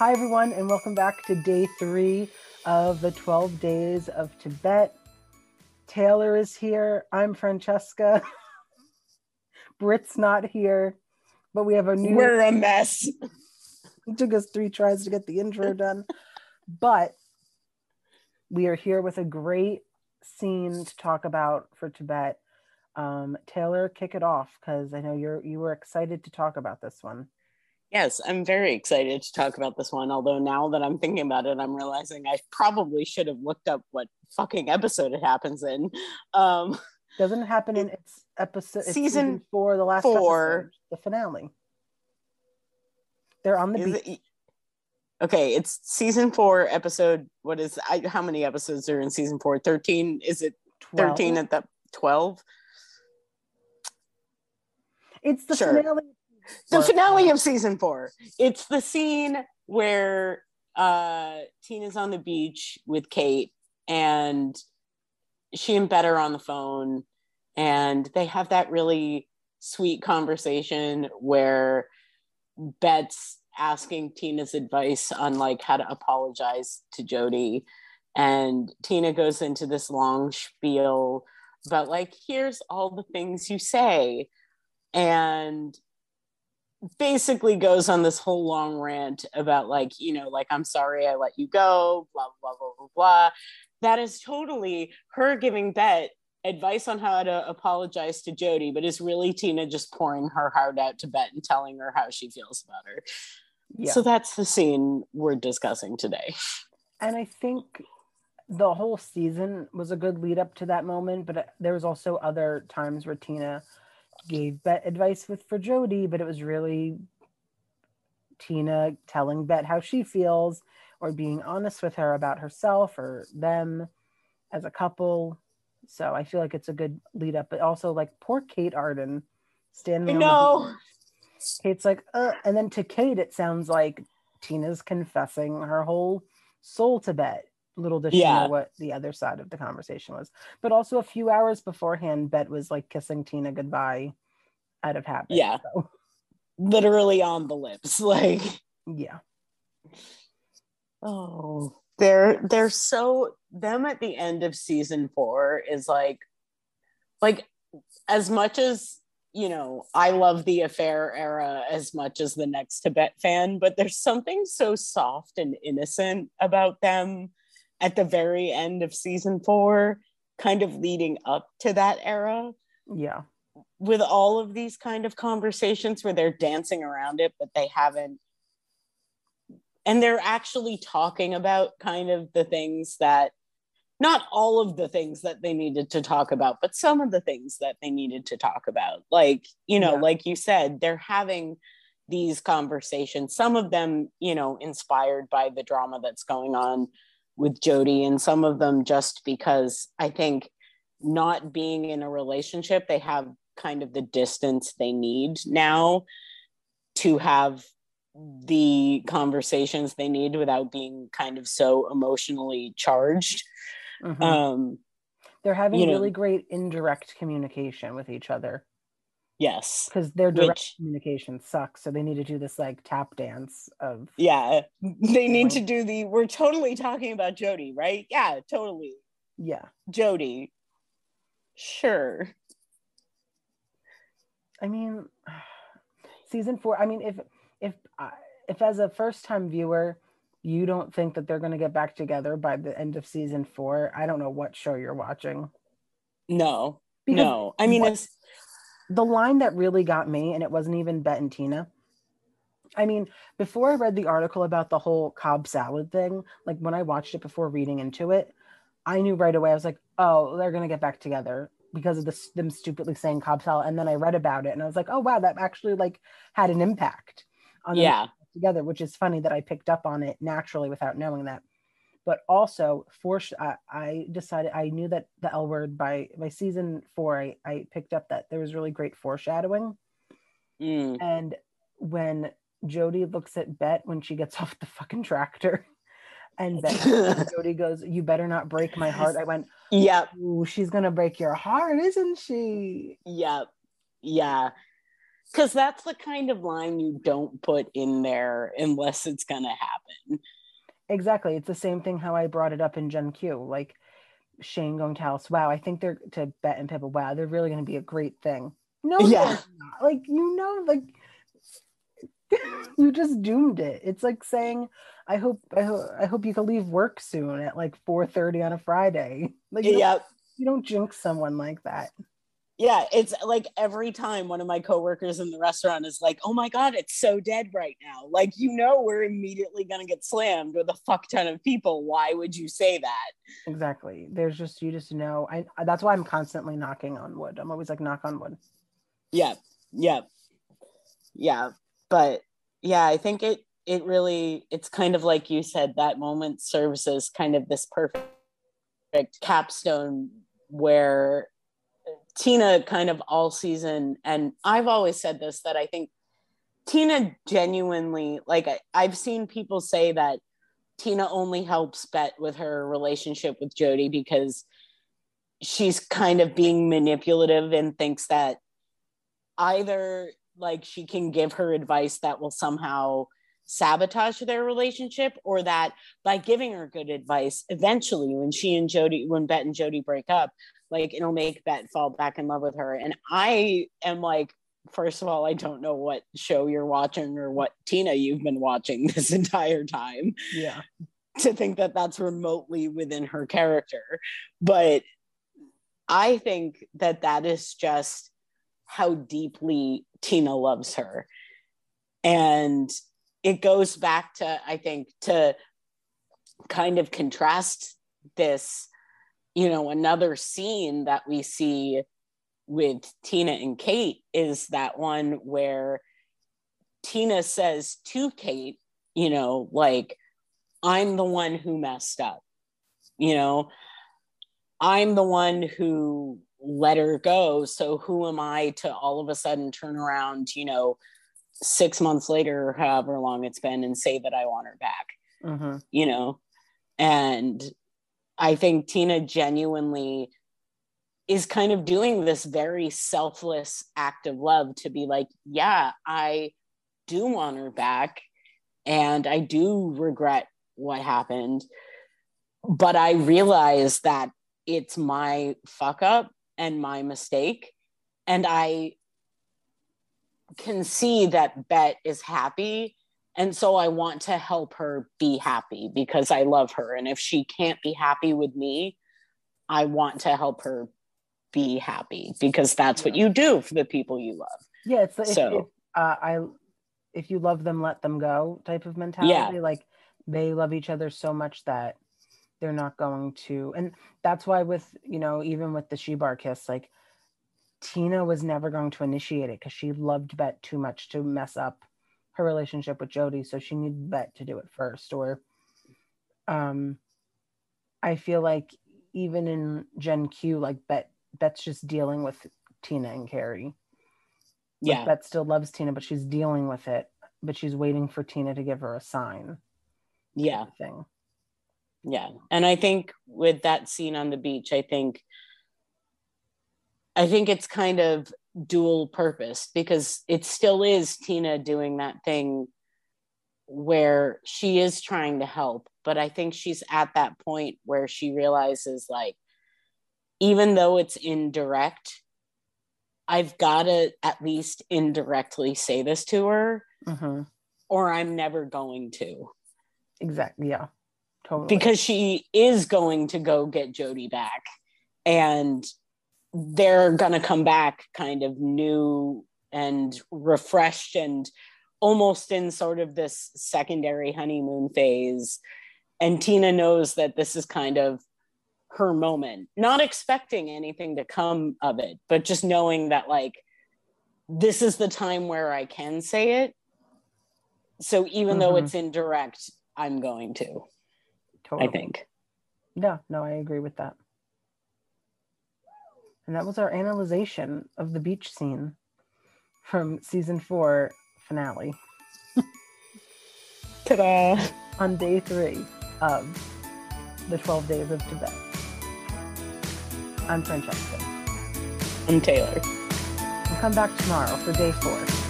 Hi, everyone, and welcome back to day three of the 12 days of Tibette. Taylor is here. I'm Francesca. Brit's not here, but we have a new. We're a mess. It took us three tries to get the intro done, but we are here with a great scene to talk about for Tibette. Um, Taylor, kick it off because I know you're you were excited to talk about this one. Yes, I'm very excited to talk about this one. Although now that I'm thinking about it, I'm realizing I probably should have looked up what fucking episode it happens in. Um, Doesn't it happen in its episode it's Season season four, the last four. episode, the finale. They're on the beach. it- okay, it's season four, episode. What is? I, how many episodes are in season four? Thirteen? Is it 12. thirteen at the twelve? It's the Sure. finale. The Or- finale of season four. It's the scene where uh Tina's on the beach with Kate and she and Bette are on the phone and they have that really sweet conversation where Bette's asking Tina's advice on like how to apologize to Jodi and Tina goes into this long spiel about like here's all the things you say and basically goes on this whole long rant about like you know like i'm sorry i let you go blah blah blah blah blah that is totally her giving bette advice on how to apologize to jodi but is really tina just pouring her heart out to bette and telling her how she feels about her. Yeah. so that's the scene we're discussing today. And I think the whole season was a good lead up to that moment, but uh, there was also other times where Tina gave Bette advice with for Jodi, but it was really Tina telling Bette how she feels or being honest with her about herself or them as a couple. So I feel like it's a good lead up, but also like poor Kate Arden standing. No. on the know beach. Kate's like, uh, and then to Kate, it sounds like Tina's confessing her whole soul to Bette. Little she Yeah. know what the other side of the conversation was. But also a few hours beforehand, Bette was like kissing Tina goodbye out of habit. Yeah. So, literally on the lips like yeah. Oh, they're they're so them at the end of season four is like like as much as you know I love the affair era as much as the next Tibette fan, but there's something so soft and innocent about them at the very end of season four, kind of leading up to that era Yeah. with all of these kind of conversations where they're dancing around it, but they haven't. And they're actually talking about kind of the things that, not all of the things that they needed to talk about, but some of the things that they needed to talk about. Like, you know, Yeah. like you said, they're having these conversations, some of them, you know, inspired by the drama that's going on with Jodi, and some of them just because I think not being in a relationship, they have kind of the distance they need now to have the conversations they need without being kind of so emotionally charged. Mhm. Um, They're having you know- really great indirect communication with each other yes. because their direct Which- communication sucks. So they need to do this like tap dance of Yeah. They need to do the we're totally talking about Jodi, right? Yeah, totally. yeah. Jodi. Sure. I mean, season four. I mean, if if uh, if as a first time viewer, you don't think that they're going to get back together by the end of season four, I don't know what show you're watching. No. Because no. I mean what- it's the line that really got me, and it wasn't even Bette and Tina. I mean, before I read the article about the whole Cobb salad thing, like when I watched it before reading into it, I knew right away. I was like, "Oh, they're gonna get back together," because of this them stupidly saying Cobb salad. And then I read about it, and I was like, "Oh wow, that actually like had an impact on them yeah. together," which is funny that I picked up on it naturally without knowing that. But also, for I, I decided I knew that the L word by by season four, I, I picked up that there was really great foreshadowing. Mm. And when Jodi looks at Bette when she gets off the fucking tractor, and Bette, Jodi goes, "You better not break my heart." I went, Yep. "Ooh, she's gonna break your heart, isn't she?" Yep. Yeah. because that's the kind of line you don't put in there unless it's gonna happen. Exactly. It's the same thing how I brought it up in Gen Q. Like Shane going to Alice, wow, I think they're to Bette and Pippa, wow, they're really gonna be a great thing. No, yeah. Like you know, like you just doomed it. It's like saying, I hope I hope I hope you can leave work soon at like 4 30 on a Friday. Like you yeah. you don't jinx someone like that yeah it's like every time one of my coworkers in the restaurant is like oh my god it's so dead right now. Like you know we're immediately going to get slammed with a fuck ton of people. Why would you say that? Exactly. There's just you just know. I that's why i'm constantly knocking on wood. I'm always like knock on wood. Yeah. Yeah. Yeah. But yeah i think it it really it's kind of like you said that moment serves as kind of this perfect capstone where Tina kind of all season, and I've always said this that I think Tina genuinely, like, I, I've seen people say that Tina only helps Bette with her relationship with Jodi because she's kind of being manipulative and thinks that either like she can give her advice that will somehow sabotage their relationship or that by giving her good advice eventually when she and jodi when bette and jodi break up like it'll make bette fall back in love with her. And i am like first of all i don't know what show you're watching or what tina you've been watching this entire time yeah. to think that that's remotely within her character. But i think that that is just how deeply tina loves her. And it goes back to i think to kind of contrast this you know another scene that we see with tina and kate is that one where tina says to kate you know like i'm the one who messed up you know i'm the one who let her go so who am i to all of a sudden turn around you know six months later, however long it's been, and say that I want her back. Mm-hmm. You know, and I think Tina genuinely is kind of doing this very selfless act of love to be like, yeah, I do want her back, and I do regret what happened, but I realize that it's my fuck up and my mistake. And I can see that Bette is happy. And so I want to help her be happy because I love her. And if she can't be happy with me, I want to help her be happy because that's what you do for the people you love. Yeah, it's the, so if, if, uh, I if you love them, let them go type of mentality. Yeah. Like they love each other so much that they're not going to, and that's why with you know even with the she bar kiss, like Tina was never going to initiate it because she loved Bette too much to mess up her relationship with Jodi. So she needed Bette to do it first. Or um I feel like even in Gen Q, like Bette Bette's just dealing with Tina and Carrie. Like yeah. Bette still loves Tina, but she's dealing with it, but she's waiting for Tina to give her a sign. Yeah. Thing. Yeah. And I think with that scene on the beach, I think I think it's kind of dual purpose because it still is Tina doing that thing where she is trying to help, but I think she's at that point where she realizes like even though it's indirect, I've got to at least indirectly say this to her, mm-hmm. or I'm never going to. Exactly. Yeah. Totally. Because she is going to go get Jodi back. And they're going to come back kind of new and refreshed and almost in sort of this secondary honeymoon phase. And Tina knows that this is kind of her moment, not expecting anything to come of it, but just knowing that, like, this is the time where I can say it. So even mm-hmm. though it's indirect, I'm going to. Totally. I think. Yeah, no, I agree with that. And that was our analyzation of the beach scene from season four finale. Ta-da! On day three of the 12 days of Tibette. I'm Francesca. I'm Taylor. and come back tomorrow for day four.